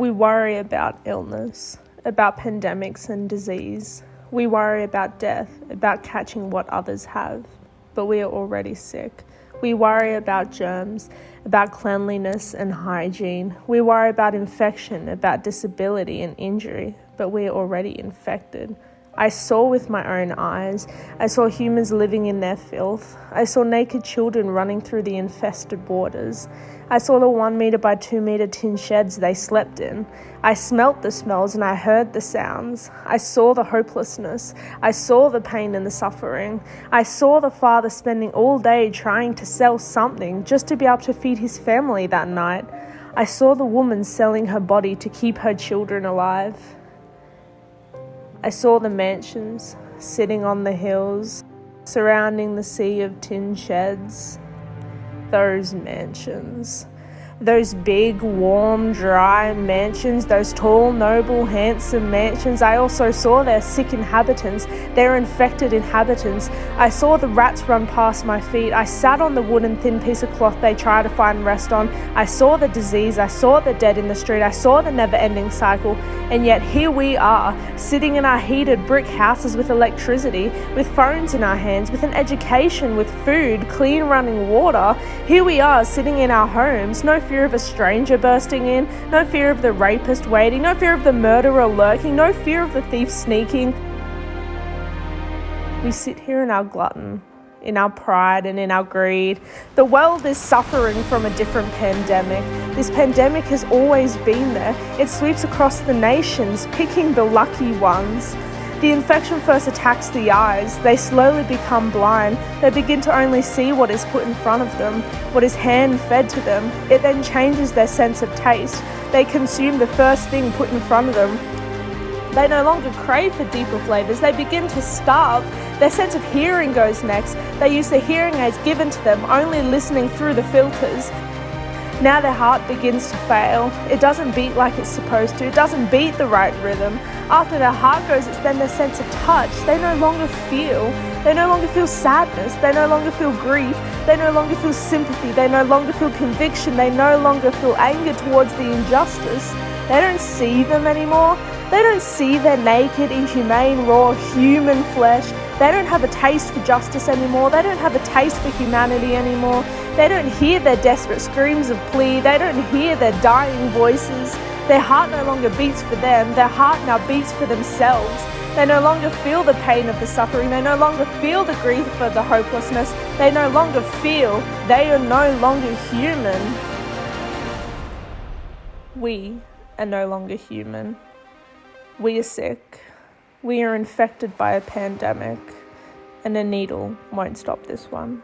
We worry about illness, about pandemics and disease. We worry about death, about catching what others have, but we are already sick. We worry about germs, about cleanliness and hygiene. We worry about infection, about disability and injury, but we are already infected. I saw with my own eyes. I saw humans living in their filth. I saw naked children running through the infested waters. I saw the one metre by two metre tin sheds they slept in. I smelt the smells and I heard the sounds. I saw the hopelessness. I saw the pain and the suffering. I saw the father spending all day trying to sell something just to be able to feed his family that night. I saw the woman selling her body to keep her children alive. I saw the mansions sitting on the hills, surrounding the sea of tin sheds. Those mansions those big, warm, dry mansions, those tall, noble, handsome mansions. I also saw their sick inhabitants, their infected inhabitants. I saw the rats run past my feet. I sat on the wooden thin piece of cloth they try to find rest on. I saw the disease. I saw the dead in the street. I saw the never ending cycle. And yet here we are, sitting in our heated brick houses with electricity, with phones in our hands, with an education, with food, clean running water. Here we are, sitting in our homes, no fear of a stranger bursting in, no fear of the rapist waiting, no fear of the murderer lurking, no fear of the thief sneaking. We sit here in our glutton, in our pride, and in our greed. The world is suffering from a different pandemic. This pandemic has always been there. It sweeps across the nations, picking the lucky ones. The infection first attacks the eyes. They slowly become blind. They begin to only see what is put in front of them, what is hand fed to them. It then changes their sense of taste. They consume the first thing put in front of them. They no longer crave for deeper flavours. They begin to starve. Their sense of hearing goes next. They use the hearing aids given to them, only listening through the filters. Now their heart begins to fail. It doesn't beat like it's supposed to. It doesn't beat the right rhythm. After their heart goes, it's then their sense of touch. They no longer feel. They no longer feel sadness. They no longer feel grief. They no longer feel sympathy. They no longer feel conviction. They no longer feel anger towards the injustice. They don't see them anymore. They don't see their naked, inhumane, raw human flesh. They don't have a taste for justice anymore. They don't have a taste for humanity anymore. They don't hear their desperate screams of plea. They don't hear their dying voices. Their heart no longer beats for them. Their heart now beats for themselves. They no longer feel the pain of the suffering. They no longer feel the grief of the hopelessness. They no longer feel. They are no longer human. We are no longer human. We are sick. We are infected by a pandemic, and a needle won't stop this one.